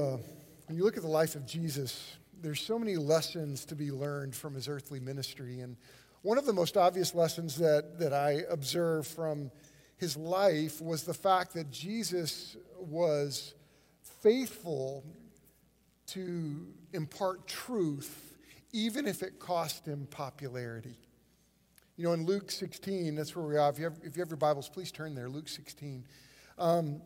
the, when you look at the life of Jesus, there's so many lessons to be learned from his earthly ministry. And one of the most obvious lessons that, that I observed from his life was the fact that Jesus was faithful to impart truth, even if it cost him popularity. You know, in Luke 16, that's where we are. If you have, if you have your Bibles, please turn there. Luke 16. Um,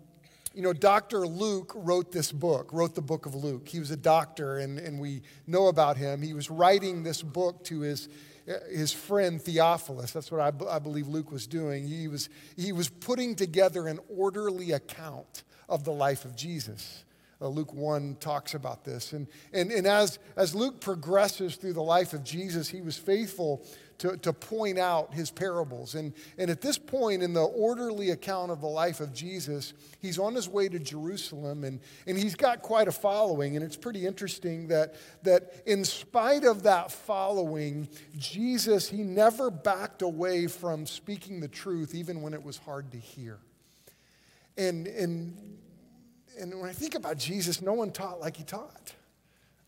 you know, Dr. Luke wrote this book, wrote the book of Luke. He was a doctor, and, and we know about him. He was writing this book to his, his friend Theophilus. That's what I, I believe Luke was doing. He was, he was putting together an orderly account of the life of Jesus. Uh, Luke 1 talks about this. And, and, and as, as Luke progresses through the life of Jesus, he was faithful to, to point out his parables. And, and at this point in the orderly account of the life of Jesus, he's on his way to Jerusalem and, and he's got quite a following. And it's pretty interesting that, that in spite of that following, Jesus, he never backed away from speaking the truth, even when it was hard to hear. And, and, and when I think about Jesus, no one taught like he taught.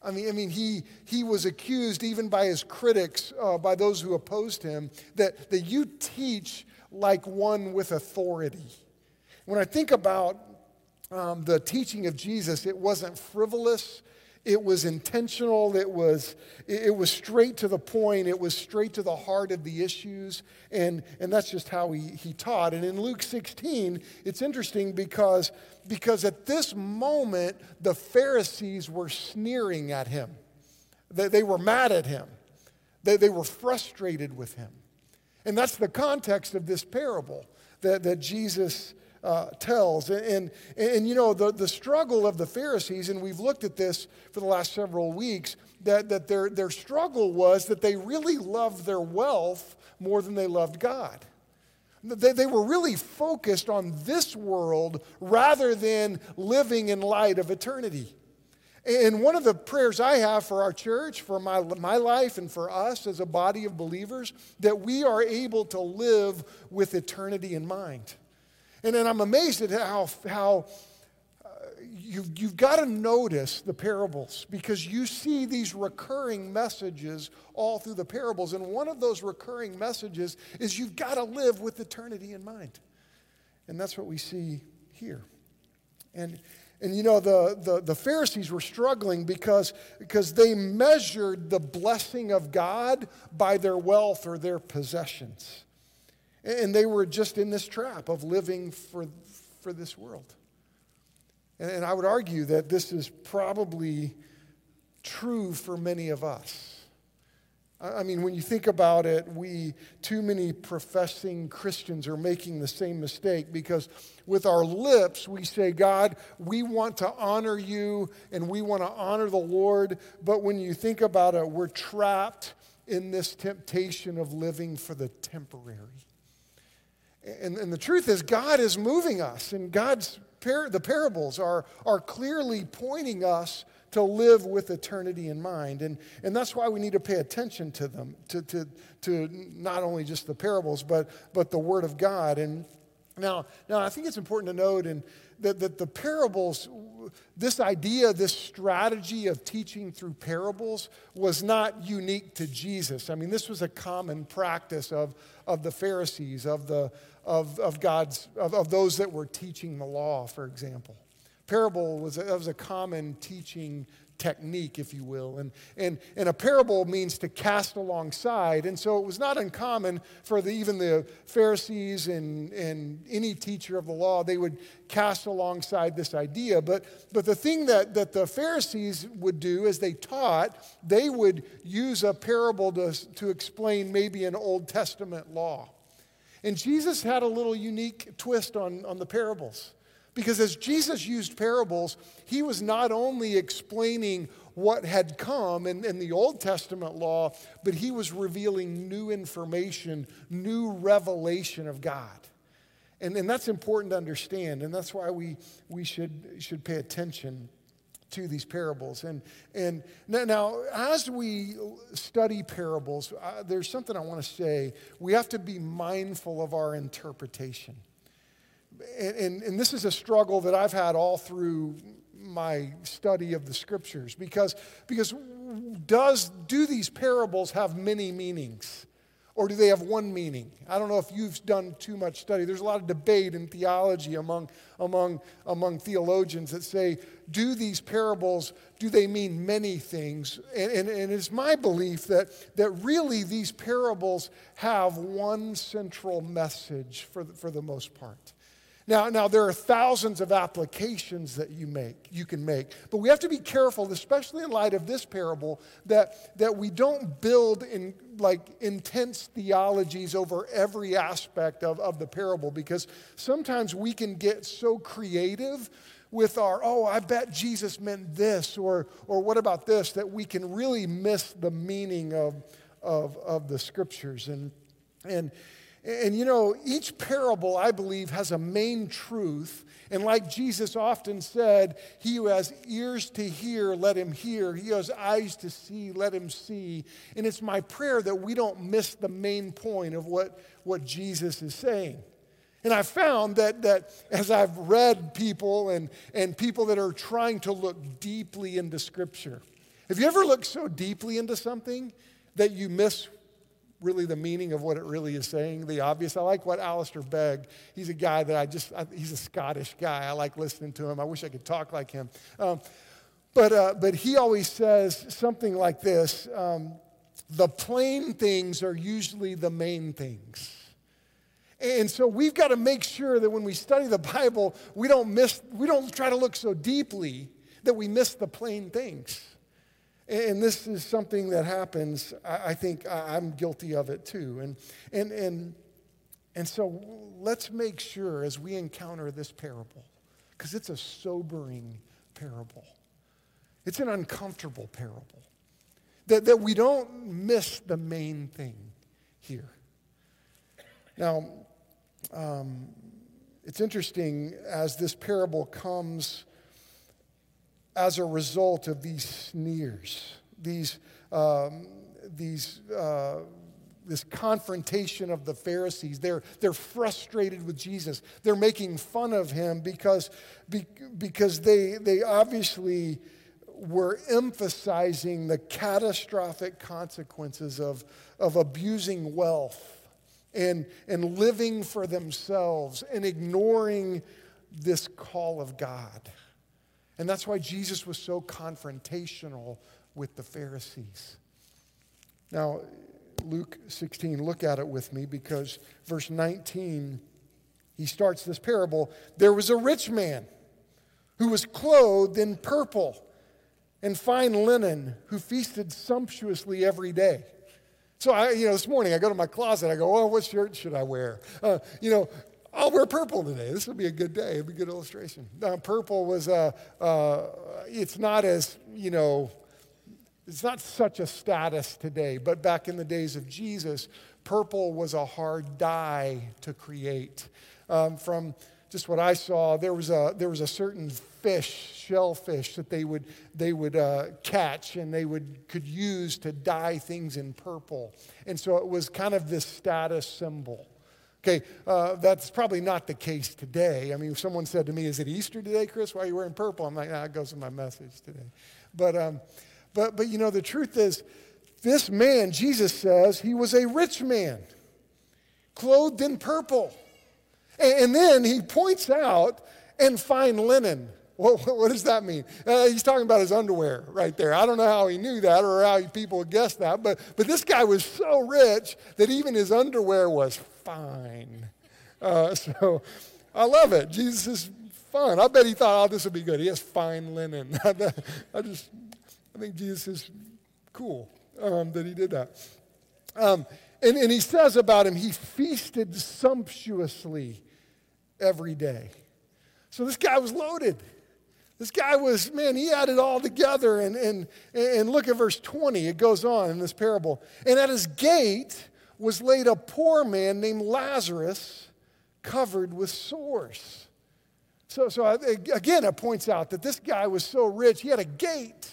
I mean, I mean he, he was accused even by his critics, uh, by those who opposed him, that, that you teach like one with authority. When I think about um, the teaching of Jesus, it wasn't frivolous, it was intentional. It was, it was straight to the point. It was straight to the heart of the issues. And, and that's just how he, he taught. And in Luke 16, it's interesting because, because at this moment, the Pharisees were sneering at him. They, they were mad at him. They, they were frustrated with him. And that's the context of this parable that, that Jesus uh, tells. And, and, and, you know, the, the struggle of the Pharisees, and we've looked at this for the last several weeks, that, that their, their struggle was that they really loved their wealth more than they loved God. They, they were really focused on this world rather than living in light of eternity. And one of the prayers I have for our church, for my, my life, and for us as a body of believers, that we are able to live with eternity in mind. And then I'm amazed at how, how uh, you've, you've got to notice the parables because you see these recurring messages all through the parables. And one of those recurring messages is you've got to live with eternity in mind. And that's what we see here. And, and you know, the, the, the Pharisees were struggling because, because they measured the blessing of God by their wealth or their possessions. And they were just in this trap of living for, for this world. And I would argue that this is probably true for many of us. I mean, when you think about it, we, too many professing Christians, are making the same mistake because with our lips we say, God, we want to honor you and we want to honor the Lord. But when you think about it, we're trapped in this temptation of living for the temporary. And, and the truth is, God is moving us, and God's par- the parables are, are clearly pointing us to live with eternity in mind. And, and that's why we need to pay attention to them, to, to, to not only just the parables, but, but the Word of God. And now, now, I think it's important to note in, that, that the parables, this idea, this strategy of teaching through parables was not unique to Jesus. I mean, this was a common practice of, of the Pharisees, of, the, of, of God's, of, of those that were teaching the law, for example. Parable was a, was a common teaching technique, if you will. And, and, and a parable means to cast alongside. And so it was not uncommon for the, even the Pharisees and, and any teacher of the law, they would cast alongside this idea. But, but the thing that, that the Pharisees would do as they taught, they would use a parable to, to explain maybe an Old Testament law. And Jesus had a little unique twist on, on the parables. Because as Jesus used parables, he was not only explaining what had come in, in, the Old Testament law, but he was revealing new information, new revelation of God. And, and that's important to understand, and that's why we, we should, should pay attention to these parables. And, and now, as we study parables, uh, there's something I want to say. We have to be mindful of our interpretation and, and, and, this is a struggle that I've had all through my study of the scriptures because, because does, do these parables have many meanings? Or do they have one meaning? I don't know if you've done too much study. There's a lot of debate in theology among, among, among theologians that say, do these parables, do they mean many things? And, and, and it's my belief that, that really these parables have one central message for the, for the most part. Now, now there are thousands of applications that you make, you can make, but we have to be careful, especially in light of this parable, that, that we don't build in like intense theologies over every aspect of, of the parable because sometimes we can get so creative with our, oh, I bet Jesus meant this, or, or what about this, that we can really miss the meaning of, of, of the scriptures. And, and, and you know, each parable, I believe, has a main truth. And like Jesus often said, he who has ears to hear, let him hear. He who has eyes to see, let him see. And it's my prayer that we don't miss the main point of what, what Jesus is saying. And I found that, that as I've read people and, and people that are trying to look deeply into Scripture, have you ever looked so deeply into something that you miss really the meaning of what it really is saying, the obvious. I like what Alistair Begg, he's a guy that I just, I, he's a Scottish guy. I like listening to him. I wish I could talk like him. Um, but, uh, but he always says something like this um, The plain things are usually the main things. And so we've got to make sure that when we study the Bible, we don't miss, we don't try to look so deeply that we miss the plain things. And this is something that happens. I think I'm guilty of it too. And, and, and, and so let's make sure as we encounter this parable, because it's a sobering parable, it's an uncomfortable parable, that, that we don't miss the main thing here. Now, um, it's interesting as this parable comes as a result of these sneers, these, um, these, uh, this confrontation of the Pharisees. They're, they're frustrated with Jesus. They're making fun of him because, because they, they obviously were emphasizing the catastrophic consequences of, of abusing wealth and, and living for themselves and ignoring this call of God. And that's why Jesus was so confrontational with the Pharisees. Now, Luke 16, look at it with me because verse 19, he starts this parable. There was a rich man who was clothed in purple and fine linen, who feasted sumptuously every day. So I, you know, this morning I go to my closet. I go, oh, what shirt should I wear? Uh, you know, I'll wear purple today. This will be a good day. It'll be a good illustration. Uh, purple was, uh, uh, it's not as, you know, it's not such a status today, but back in the days of Jesus, purple was a hard dye to create. Um, from just what I saw, there was a, there was a certain fish, shellfish, that they would, they would uh, catch and they would, could use to dye things in purple. And so it was kind of this status symbol. Okay, uh, that's probably not the case today. I mean, if someone said to me, Is it Easter today, Chris? Why are you wearing purple? I'm like, That goes with my message today. But, um, but, but, you know, the truth is, this man, Jesus says, he was a rich man, clothed in purple. And, and then he points out, and fine linen. What, what does that mean? Uh, he's talking about his underwear right there. I don't know how he knew that or how people guessed that, but, but this guy was so rich that even his underwear was fine. Uh, so I love it. Jesus is fun. I bet he thought, oh, this will be good. He has fine linen. I just, I think Jesus is cool um, that he did that. Um, and, and he says about him, he feasted sumptuously every day. So this guy was loaded. This guy was, man, he had it all together. And, and, and look at verse 20. It goes on in this parable. And at his gate was laid a poor man named Lazarus, covered with sores. So, so again, it points out that this guy was so rich, he had a gate.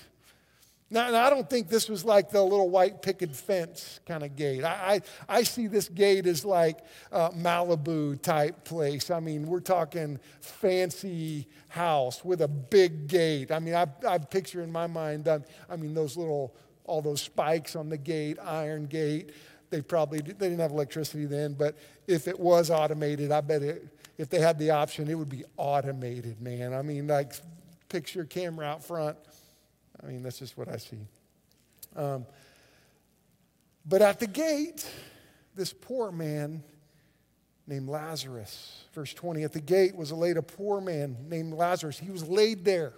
Now, I don't think this was like the little white picket fence kind of gate. I, I, I see this gate as like Malibu type place. I mean, we're talking fancy house with a big gate. I mean, I, I picture in my mind, um, I mean, those little, all those spikes on the gate, iron gate. They probably they didn't have electricity then, but if it was automated, I bet it, if they had the option, it would be automated, man. I mean, like picture camera out front. I mean, that's just what I see. Um, but at the gate, this poor man named Lazarus, verse 20, at the gate was laid a poor man named Lazarus. He was laid there.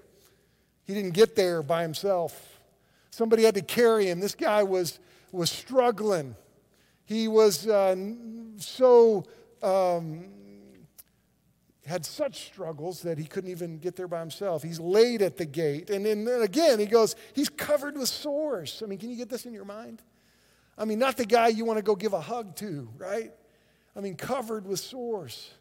He didn't get there by himself. Somebody had to carry him. This guy was, was struggling. He was uh, so, um, had such struggles that he couldn't even get there by himself. He's laid at the gate. And then again, he goes, he's covered with sores. I mean, can you get this in your mind? I mean, not the guy you want to go give a hug to, right? I mean, covered with sores.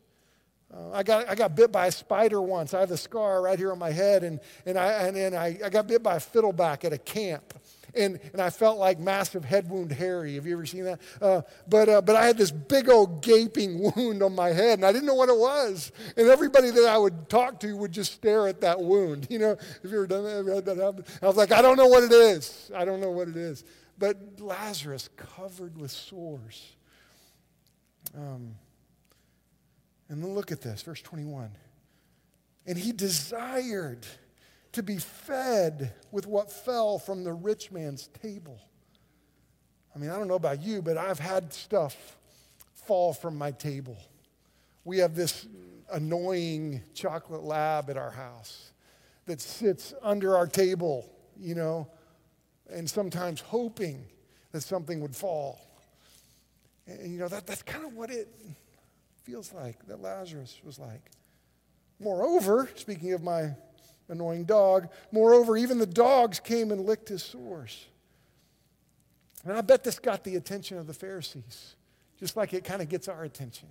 Uh, I, got, I got bit by a spider once. I have a scar right here on my head, and, and, I, and, and I, I got bit by a fiddleback at a camp and, and I felt like massive head wound Harry. Have you ever seen that? Uh, but, uh, but I had this big old gaping wound on my head, and I didn't know what it was. And everybody that I would talk to would just stare at that wound. You know, have you ever done that? Ever had that happen? I was like, I don't know what it is. I don't know what it is. But Lazarus covered with sores. Um, and look at this, verse 21. And he desired to be fed with what fell from the rich man's table. I mean, I don't know about you, but I've had stuff fall from my table. We have this annoying chocolate lab at our house that sits under our table, you know, and sometimes hoping that something would fall. And, you know, that, that's kind of what it feels like, that Lazarus was like. Moreover, speaking of my annoying dog. Moreover, even the dogs came and licked his sores. And I bet this got the attention of the Pharisees, just like it kind of gets our attention.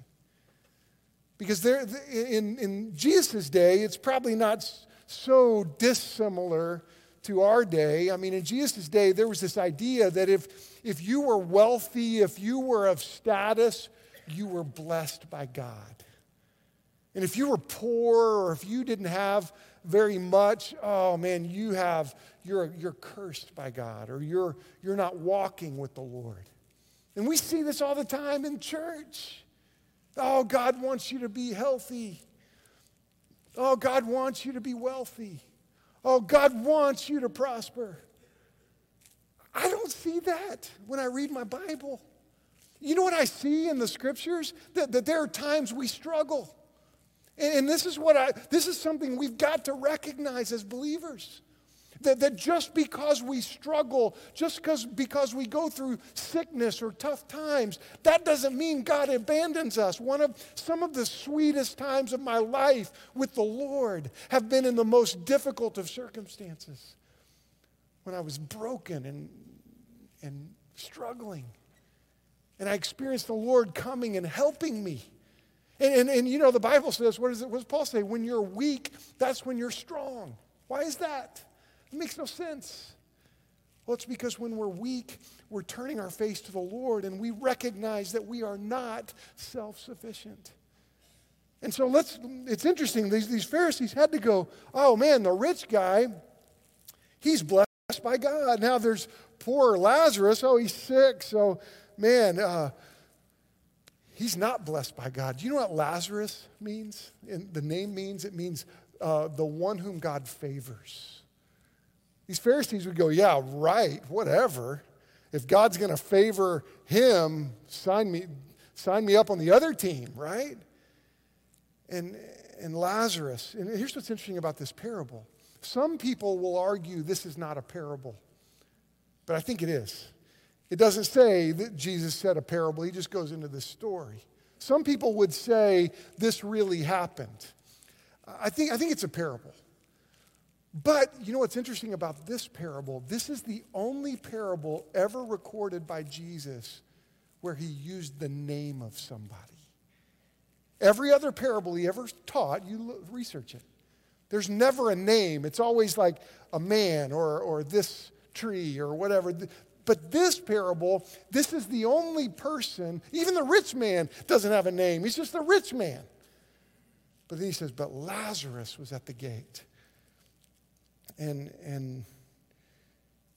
Because there, in, in Jesus' day, it's probably not so dissimilar to our day. I mean, in Jesus' day, there was this idea that if, if you were wealthy, if you were of status, you were blessed by God. And if you were poor or if you didn't have very much, oh man, you have, you're, you're cursed by God or you're, you're not walking with the Lord. And we see this all the time in church. Oh, God wants you to be healthy. Oh, God wants you to be wealthy. Oh, God wants you to prosper. I don't see that when I read my Bible. You know what I see in the scriptures? That, that there are times we struggle. And this is what I this is something we've got to recognize as believers. That, that just because we struggle, just because, because we go through sickness or tough times, that doesn't mean God abandons us. One of some of the sweetest times of my life with the Lord have been in the most difficult of circumstances. When I was broken and, and struggling. And I experienced the Lord coming and helping me. And, and, and, you know, the Bible says, what, is it, what does Paul say? When you're weak, that's when you're strong. Why is that? It makes no sense. Well, it's because when we're weak, we're turning our face to the Lord and we recognize that we are not self sufficient. And so let's, it's interesting, these, these Pharisees had to go, oh man, the rich guy, he's blessed by God. Now there's poor Lazarus, oh, he's sick, so man, uh, he's not blessed by God. Do you know what Lazarus means? The name means it means uh, the one whom God favors. These Pharisees would go, Yeah, right, whatever. If God's going to favor him, sign me, sign me up on the other team, right? And, and Lazarus, and here's what's interesting about this parable. Some people will argue this is not a parable, but I think it is. It doesn't say that Jesus said a parable, he just goes into this story. Some people would say this really happened. I think, I think it's a parable. But you know what's interesting about this parable? This is the only parable ever recorded by Jesus where he used the name of somebody. Every other parable he ever taught, you research it. There's never a name. It's always like a man or, or this tree or whatever. But this parable, this is the only person, even the rich man doesn't have a name. He's just a rich man. But then he says, But Lazarus was at the gate. And, and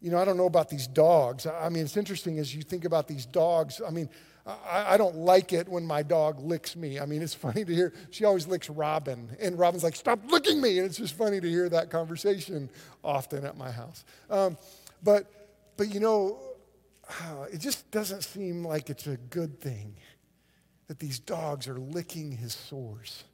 you know, I don't know about these dogs. I mean, it's interesting as you think about these dogs. I mean, I, I, don't like it when my dog licks me. I mean, it's funny to hear. She always licks Robin, and Robin's like, "Stop licking me!" And it's just funny to hear that conversation often at my house. Um, but, but you know, it just doesn't seem like it's a good thing that these dogs are licking his sores.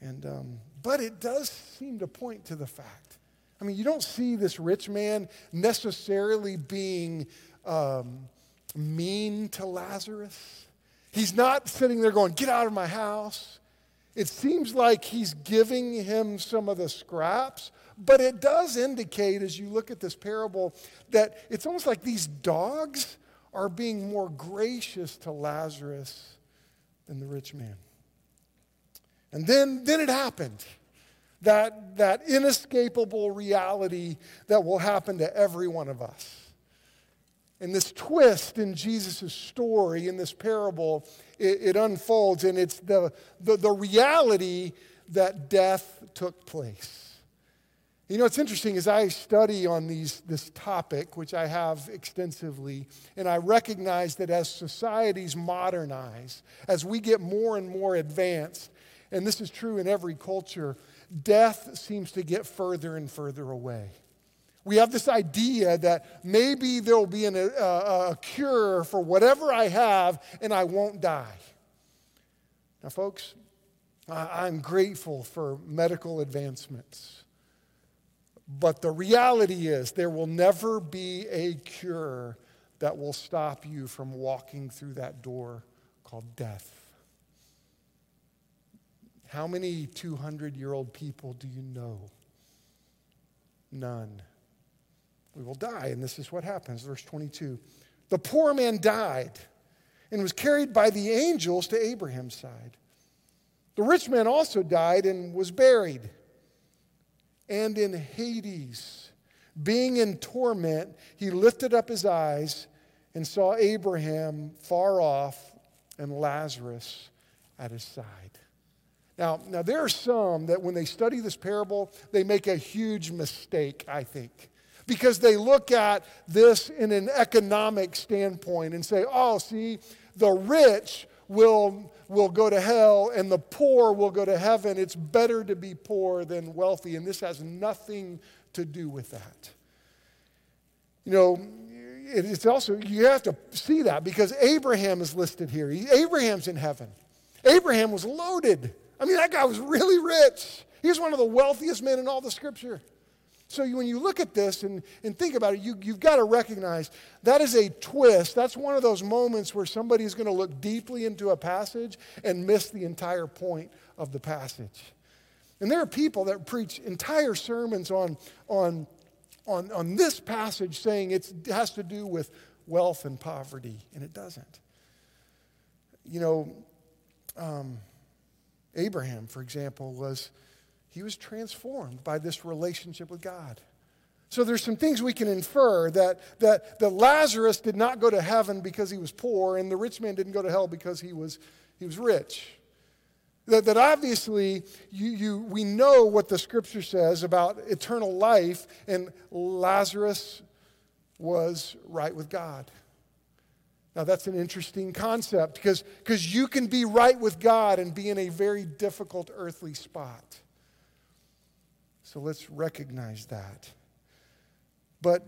And, um, but it does seem to point to the fact. I mean, you don't see this rich man necessarily being um, mean to Lazarus. He's not sitting there going, Get out of my house. It seems like he's giving him some of the scraps, but it does indicate, as you look at this parable, that it's almost like these dogs are being more gracious to Lazarus than the rich man. And then, then it happened. That, that inescapable reality that will happen to every one of us. And this twist in Jesus' story, in this parable, it, it unfolds, and it's the, the, the reality that death took place. You know, it's interesting as I study on these, this topic, which I have extensively, and I recognize that as societies modernize, as we get more and more advanced, and this is true in every culture, death seems to get further and further away. We have this idea that maybe there will be an, a, a cure for whatever I have and I won't die. Now, folks, I'm grateful for medical advancements. But the reality is, there will never be a cure that will stop you from walking through that door called death. How many 200 year old people do you know? None. We will die, and this is what happens. Verse 22 The poor man died and was carried by the angels to Abraham's side. The rich man also died and was buried and in Hades. Being in torment, he lifted up his eyes and saw Abraham far off and Lazarus at his side. Now, now there are some that when they study this parable, they make a huge mistake, I think. Because they look at this in an economic standpoint and say, oh, see, the rich will, will go to hell and the poor will go to heaven. It's better to be poor than wealthy. And this has nothing to do with that. You know, it's also, you have to see that because Abraham is listed here. Abraham's in heaven. Abraham was loaded. I mean, that guy was really rich. He was one of the wealthiest men in all the scripture. So when you look at this and, and think about it, you, you've got to recognize that is a twist. That's one of those moments where somebody is going to look deeply into a passage and miss the entire point of the passage. And there are people that preach entire sermons on, on, on, on this passage saying it has to do with wealth and poverty, and it doesn't. You know, um, Abraham, for example, was he was transformed by this relationship with God. So there's some things we can infer that, that, that Lazarus did not go to heaven because he was poor, and the rich man didn't go to hell because he was, he was rich. That, that obviously you, you, we know what the scripture says about eternal life, and Lazarus was right with God. Now, that's an interesting concept because you can be right with God and be in a very difficult earthly spot. So let's recognize that. But,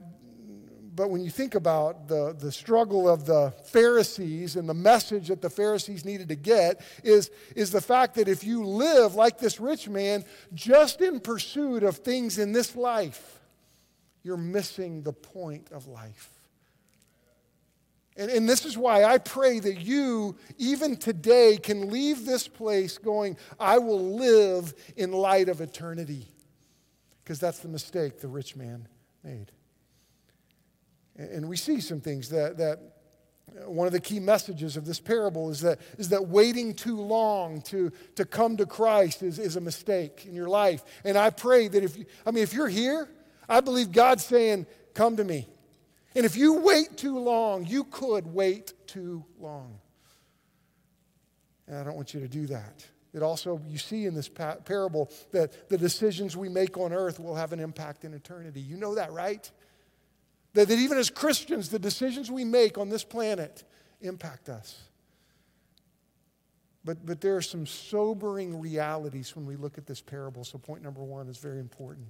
but when you think about the, the struggle of the Pharisees and the message that the Pharisees needed to get, is, is the fact that if you live like this rich man, just in pursuit of things in this life, you're missing the point of life. And, and, this is why I pray that you, even today, can leave this place going, I will live in light of eternity because that's the mistake the rich man made. And we see some things that, that uh, one of the key messages of this parable is that, is that waiting too long to, to come to Christ is, is a mistake in your life. And I pray that if you, I mean, if you're here, I believe God's saying, come to me. And if you wait too long, you could wait too long. And I don't want you to do that. It also, you see in this parable that the decisions we make on earth will have an impact in eternity. You know that, right? That, that even as Christians, the decisions we make on this planet impact us. But, but there are some sobering realities when we look at this parable. So, point number one is very important.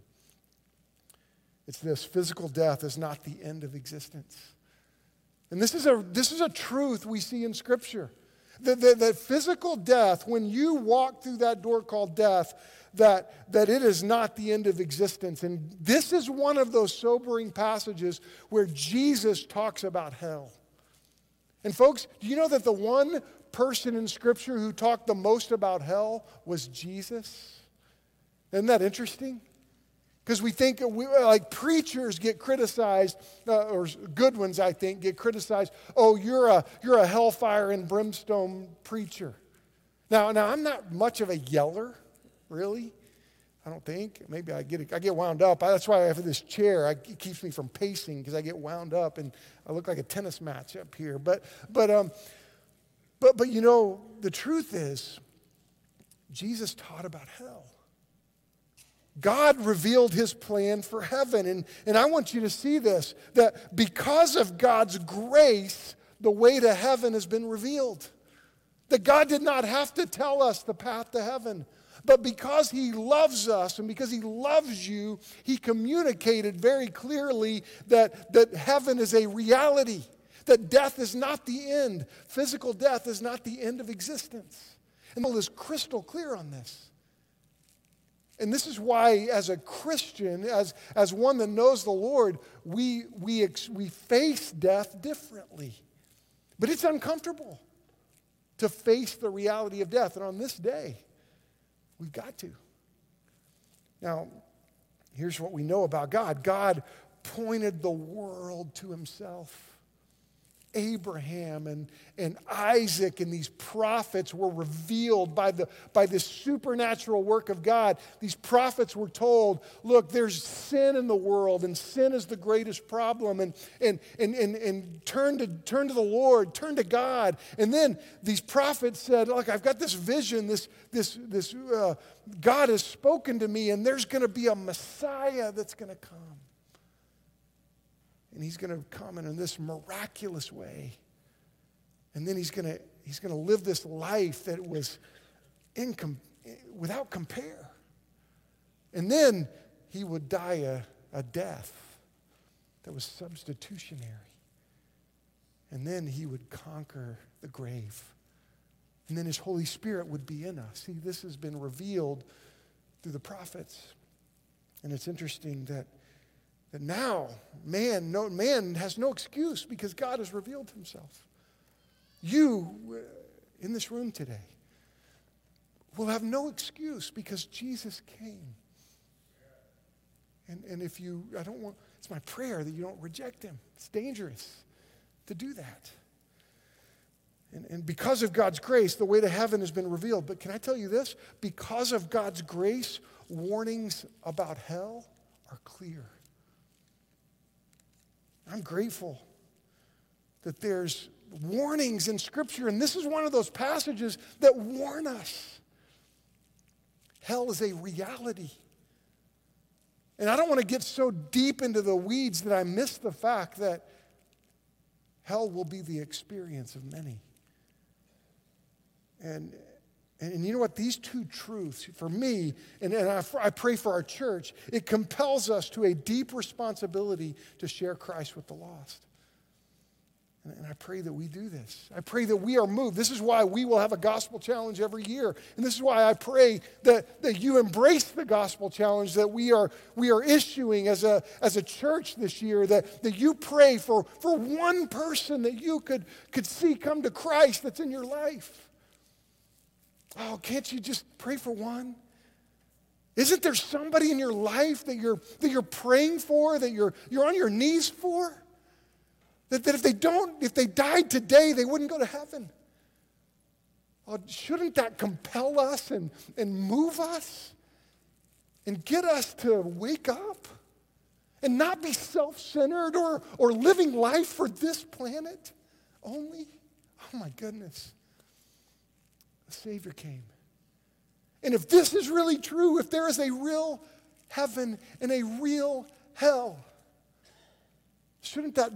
It's this physical death is not the end of existence. And this is a, this is a truth we see in Scripture. The, the, the, physical death, when you walk through that door called death, that, that it is not the end of existence. And this is one of those sobering passages where Jesus talks about hell. And, folks, do you know that the one person in Scripture who talked the most about hell was Jesus? Isn't that interesting? Because we think, we, like preachers get criticized, uh, or good ones, I think, get criticized. Oh, you're a, you're a hellfire and brimstone preacher. Now, now, I'm not much of a yeller, really. I don't think. Maybe I get, I get wound up. I, that's why I have this chair. I, it keeps me from pacing because I get wound up and I look like a tennis match up here. But, but, um, but, but you know, the truth is, Jesus taught about hell. God revealed his plan for heaven. And, and I want you to see this that because of God's grace, the way to heaven has been revealed. That God did not have to tell us the path to heaven. But because he loves us and because he loves you, he communicated very clearly that, that heaven is a reality, that death is not the end. Physical death is not the end of existence. And Paul is crystal clear on this. And this is why, as a Christian, as, as one that knows the Lord, we, we, we face death differently. But it's uncomfortable to face the reality of death. And on this day, we've got to. Now, here's what we know about God God pointed the world to himself. Abraham and, and Isaac and these prophets were revealed by, the, by this supernatural work of God. These prophets were told, look, there's sin in the world, and sin is the greatest problem, and, and, and, and, and turn, to, turn to the Lord, turn to God. And then these prophets said, look, I've got this vision, this, this, this uh, God has spoken to me, and there's going to be a Messiah that's going to come. And he's going to come in this miraculous way. And then he's going to, he's going to live this life that was incom- without compare. And then he would die a, a death that was substitutionary. And then he would conquer the grave. And then his Holy Spirit would be in us. See, this has been revealed through the prophets. And it's interesting that that now man, no, man has no excuse because God has revealed himself. You uh, in this room today will have no excuse because Jesus came. And, and if you, I don't want, it's my prayer that you don't reject him. It's dangerous to do that. And, and because of God's grace, the way to heaven has been revealed. But can I tell you this? Because of God's grace, warnings about hell are clear. I'm grateful that there's warnings in Scripture, and this is one of those passages that warn us. Hell is a reality. And I don't want to get so deep into the weeds that I miss the fact that hell will be the experience of many. And and you know what? These two truths, for me, and, and I, I, pray for our church, it compels us to a deep responsibility to share Christ with the lost. And, and I pray that we do this. I pray that we are moved. This is why we will have a gospel challenge every year. And this is why I pray that, that you embrace the gospel challenge that we are, we are issuing as a, as a church this year, that, that you pray for, for one person that you could, could see come to Christ that's in your life. Oh, can't you just pray for one? Isn't there somebody in your life that you're, that you're praying for, that you're, you're on your knees for? That, that if they don't, if they died today, they wouldn't go to heaven. Oh, shouldn't that compel us and, and move us and get us to wake up and not be self centered or, or living life for this planet only? Oh my goodness. The Savior came. And if this is really true, if there is a real heaven and a real hell, shouldn't that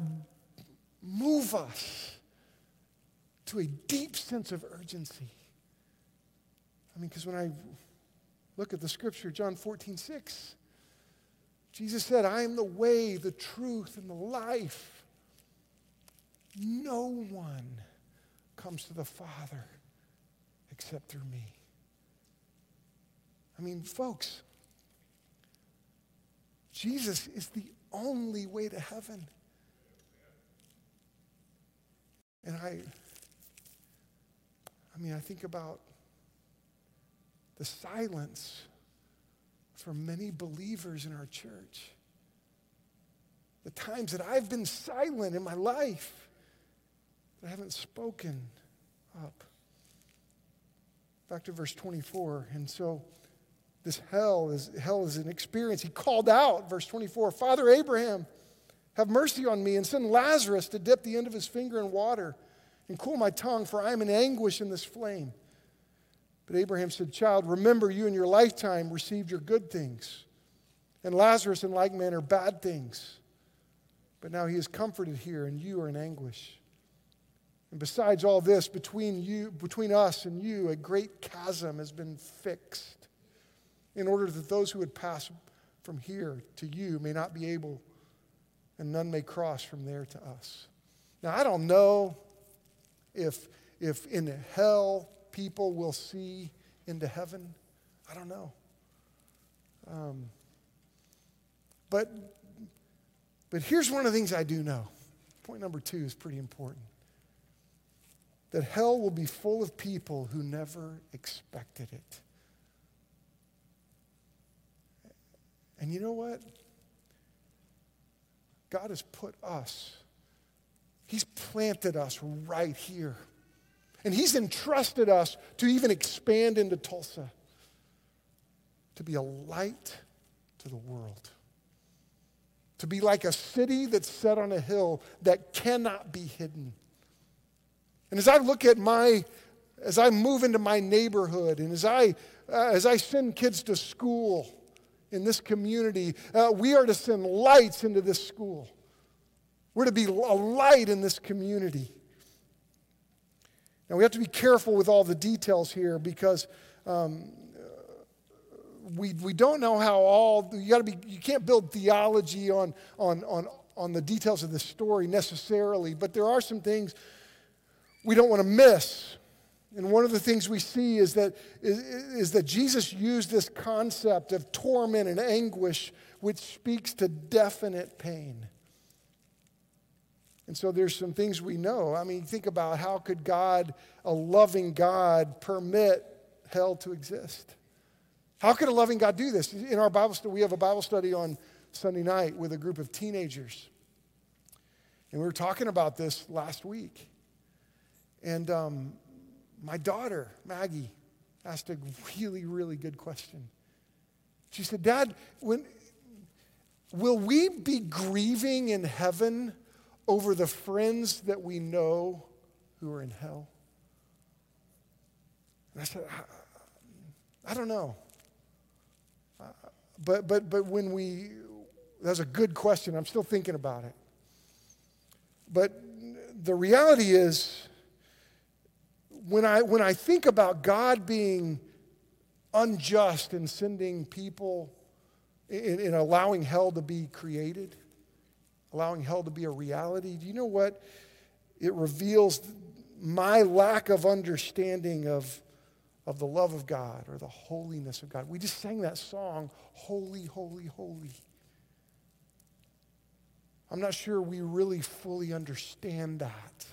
move us to a deep sense of urgency? I mean, because when I look at the scripture, John 14, 6, Jesus said, I am the way, the truth, and the life. No one comes to the Father except through me. I mean, folks, Jesus is the only way to heaven. And I, I mean, I think about the silence for many believers in our church. The times that I've been silent in my life, that I haven't spoken up. Back to verse 24. And so this hell is hell is an experience. He called out, verse 24, Father Abraham, have mercy on me and send Lazarus to dip the end of his finger in water and cool my tongue, for I am in anguish in this flame. But Abraham said, Child, remember you in your lifetime received your good things, and Lazarus in like manner bad things. But now he is comforted here, and you are in anguish. And besides all this, between you, between us and you, a great chasm has been fixed, in order that those who would pass from here to you may not be able, and none may cross from there to us. Now I don't know if if in hell people will see into heaven? I don't know. Um, but, but here's one of the things I do know. Point number two is pretty important that hell will be full of people who never expected it. And you know what? God has put us, He's planted us right here. And He's entrusted us to even expand into Tulsa, to be a light to the world, to be like a city that's set on a hill that cannot be hidden. And as I look at my, as I move into my neighborhood, and as I, uh, as I send kids to school in this community, uh, we are to send lights into this school. We're to be a light in this community. Now, we have to be careful with all the details here because um, we, we don't know how all, you got to be, you can't build theology on, on, on, on the details of the story necessarily, but there are some things we don't want to miss. And one of the things we see is that, is, is that Jesus used this concept of torment and anguish, which speaks to definite pain. And so there's some things we know. I mean, think about how could God, a loving God, permit hell to exist? How could a loving God do this? In our Bible study, we have a Bible study on Sunday night with a group of teenagers. And we were talking about this last week. And um, my daughter, Maggie, asked a really, really good question. She said, Dad, when, will we be grieving in heaven over the friends that we know who are in hell? And I said, I, I don't know. Uh, but, but, but when we, that's a good question. I'm still thinking about it. But the reality is, when I, when I think about God being unjust in sending people, in, in allowing hell to be created, allowing hell to be a reality, do you know what? It reveals my lack of understanding of, of the love of God or the holiness of God. We just sang that song, Holy, Holy, Holy. I'm not sure we really fully understand that.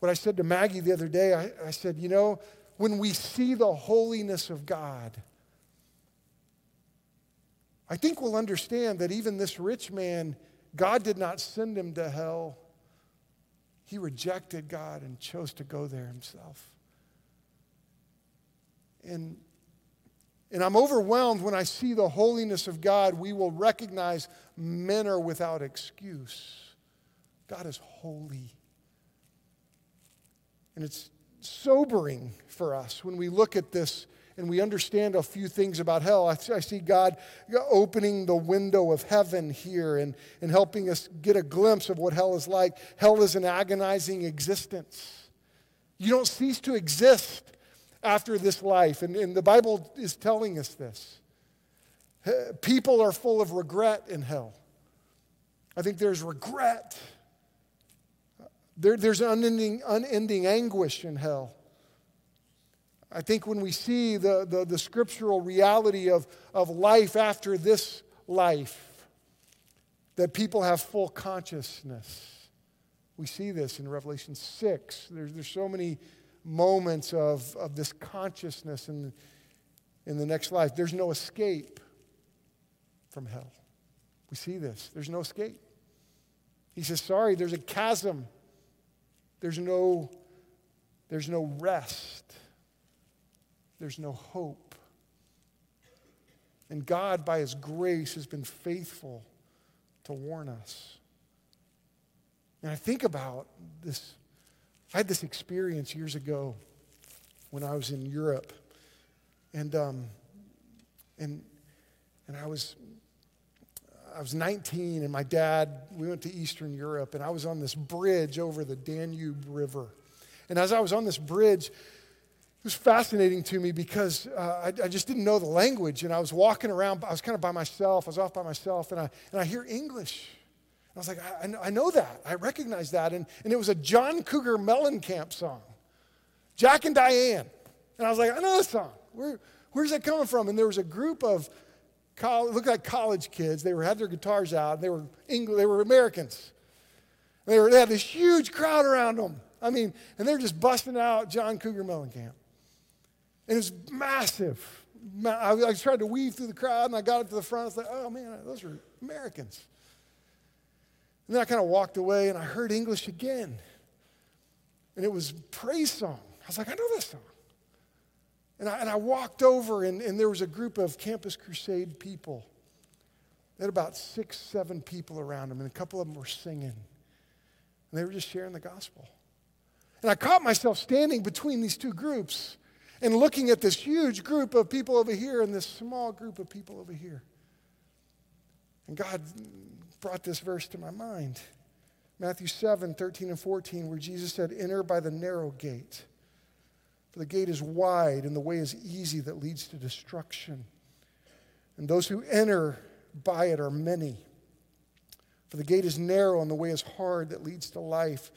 What I said to Maggie the other day, I, I said, you know, when we see the holiness of God, I think we'll understand that even this rich man, God did not send him to hell. He rejected God and chose to go there himself. And And I'm overwhelmed when I see the holiness of God. We will recognize men are without excuse. God is holy. And it's sobering for us when we look at this and we understand a few things about hell. I, see God opening the window of heaven here and, and helping us get a glimpse of what hell is like. Hell is an agonizing existence. You don't cease to exist after this life, and, and the Bible is telling us this. People are full of regret in hell. I think there's regret. There, there's unending, unending anguish in hell. I think when we see the, the, the, scriptural reality of, of life after this life, that people have full consciousness. We see this in Revelation 6. There's, there's so many moments of, of this consciousness in, in the next life. There's no escape from hell. We see this. There's no escape. He says, Sorry, there's a chasm. There's no, there's no rest there's no hope. And God, by His grace, has been faithful to warn us. And I think about this. I had this experience years ago when I was in Europe. And, um, and, and I was I was 19, and my dad, we went to Eastern Europe, and I was on this bridge over the Danube River. And as I was on this bridge, it was fascinating to me because uh, I, I, just didn't know the language. And I was walking around, I was kind of by myself, I was off by myself, and I, and I hear English. And I was like, I, I know that, I recognize that. And, and it was a John Cougar Mellencamp song, Jack and Diane. And I was like, I know this song. Where, where's that coming from? And there was a group of, college, looked like college kids. They were, had their guitars out, they were, English, they were Americans. They, were, they had this huge crowd around them. I mean, and they're just busting out John Cougar Mellencamp. And it was massive. I, I tried to weave through the crowd and I got up to the front. I was like, oh man, those are Americans. And then I kind of walked away and I heard English again. And it was praise song. I was like, I know this song. And I, and I walked over and, and there was a group of Campus Crusade people. They had about six, seven people around them, and a couple of them were singing. And they were just sharing the gospel. And I caught myself standing between these two groups and looking at this huge group of people over here and this small group of people over here. And God brought this verse to my mind Matthew 7 13 and 14, where Jesus said, Enter by the narrow gate. For the gate is wide and the way is easy that leads to destruction. And those who enter by it are many. For the gate is narrow and the way is hard that leads to life,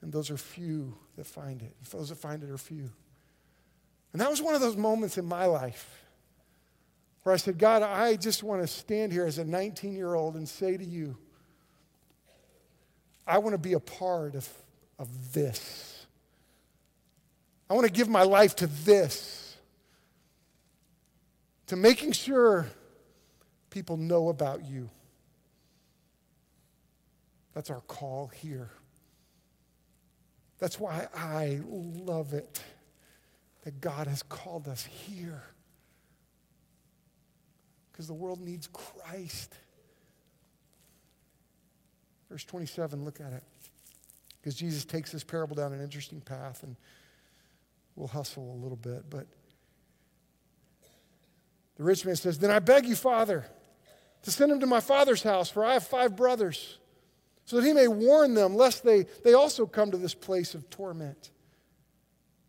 and those are few that find it. those that find it are few. And that was one of those moments in my life where I said, God, I just want to stand here as a 19 year old and say to you, I want to be a part of, of this. I want to give my life to this, to making sure people know about you. That's our call here. That's why I love it that God has called us here. Because the world needs Christ. Verse 27, look at it. Because Jesus takes this parable down an interesting path, and we'll hustle a little bit. But the rich man says, Then I beg you, Father, to send him to my father's house, for I have five brothers, so that he may warn them, lest they, they also come to this place of torment.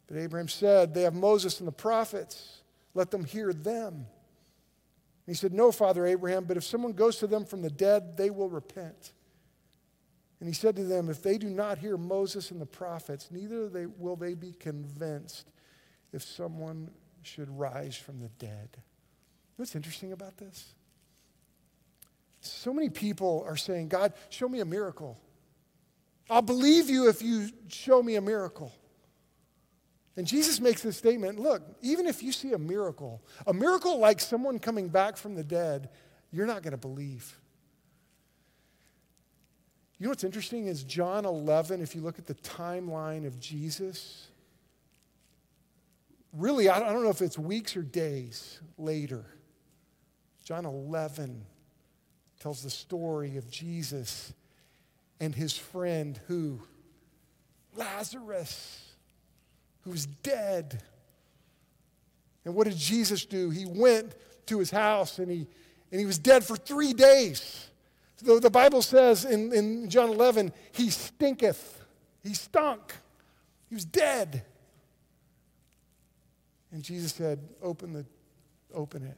But Abraham said, They have Moses and the prophets. Let them hear them. And he said, No, Father Abraham, but if someone goes to them from the dead, they will repent. And he said to them, If they do not hear Moses and the prophets, neither will they be convinced if someone should rise from the dead. what's interesting about this? So many people are saying, God, show me a miracle. I'll believe you if you show me a miracle. And Jesus makes this statement look, even if you see a miracle, a miracle like someone coming back from the dead, you're not going to believe. You know what's interesting is John 11, if you look at the timeline of Jesus, really, I don't know if it's weeks or days later, John 11 tells the story of Jesus and his friend who, Lazarus, who's dead. And what did Jesus do? He went to his house and he, and he was dead for three days. So the Bible says in, in John 11, he stinketh. He stunk. He was dead. And Jesus said, Open, the, open it.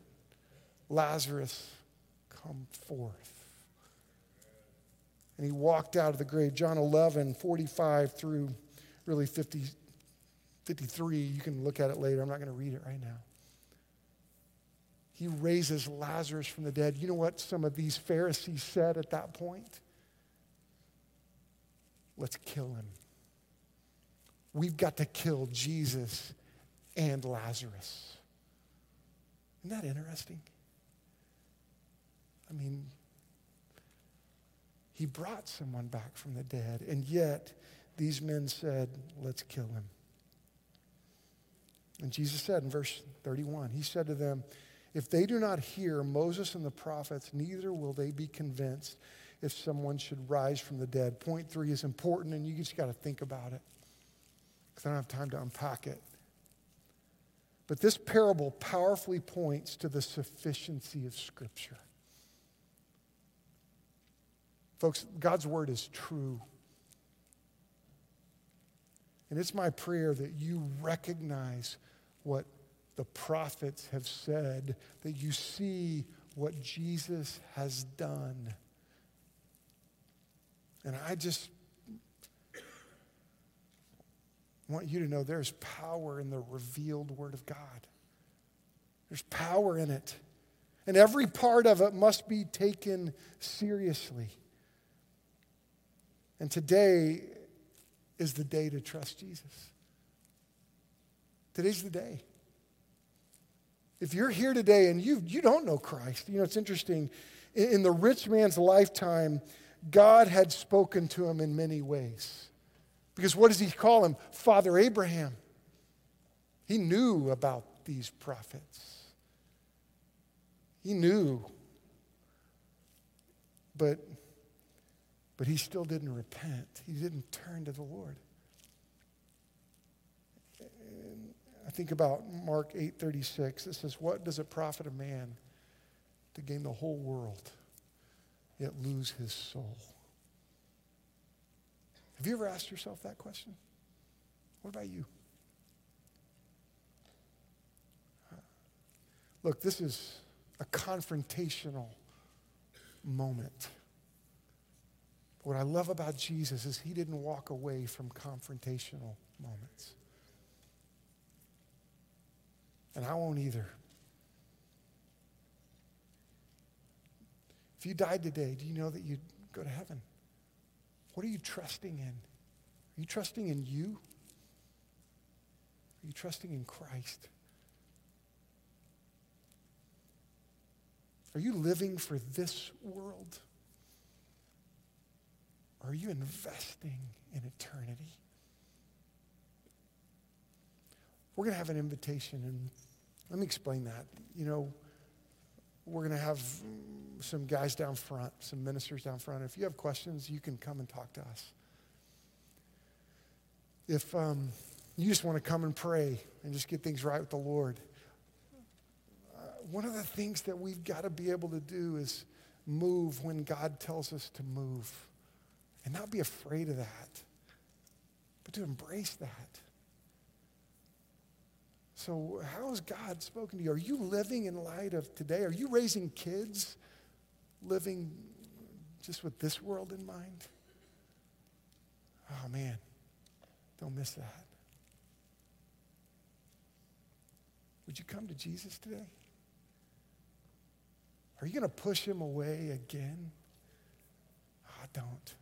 Lazarus, come forth. And he walked out of the grave. John 11, 45 through really 50, 53. You can look at it later. I'm not going to read it right now. He raises Lazarus from the dead. You know what some of these Pharisees said at that point? Let's kill him. We've got to kill Jesus and Lazarus. Isn't that interesting? I mean, he brought someone back from the dead, and yet these men said, Let's kill him. And Jesus said in verse 31, He said to them, If they do not hear Moses and the prophets, neither will they be convinced if someone should rise from the dead. Point three is important, and you just got to think about it because I don't have time to unpack it. But this parable powerfully points to the sufficiency of Scripture. Folks, God's word is true. And it's my prayer that you recognize what the prophets have said, that you see what Jesus has done. And I just want you to know there's power in the revealed Word of God. There's power in it. And every part of it must be taken seriously. And today is the day to trust Jesus. Today's the day. If you're here today and you, you don't know Christ, you know, it's interesting. In, in the rich man's lifetime, God had spoken to him in many ways. Because what does he call him? Father Abraham. He knew about these prophets. He knew. But, but he still didn't repent. He didn't turn to the Lord. And I think about Mark 8:36. It says, What does it profit a man to gain the whole world, yet lose his soul? Have you ever asked yourself that question? What about you? Look, this is a confrontational moment. What I love about Jesus is he didn't walk away from confrontational moments. And I won't either. If you died today, do you know that you'd go to heaven? What are you trusting in? Are you trusting in you? Are you trusting in Christ? Are you living for this world? Or are you investing in eternity? We're going to have an invitation, and let me explain that. You know, we're going to have some guys down front, some ministers down front. If you have questions, you can come and talk to us. If um, you just want to come and pray and just get things right with the Lord, uh, one of the things that we've got to be able to do is move when God tells us to move and not be afraid of that, but to embrace that. So, how has God spoken to you? Are you living in light of today? Are you raising kids living just with this world in mind? Oh, man, don't miss that. Would you come to Jesus today? Are you going to push him away again? Oh, don't.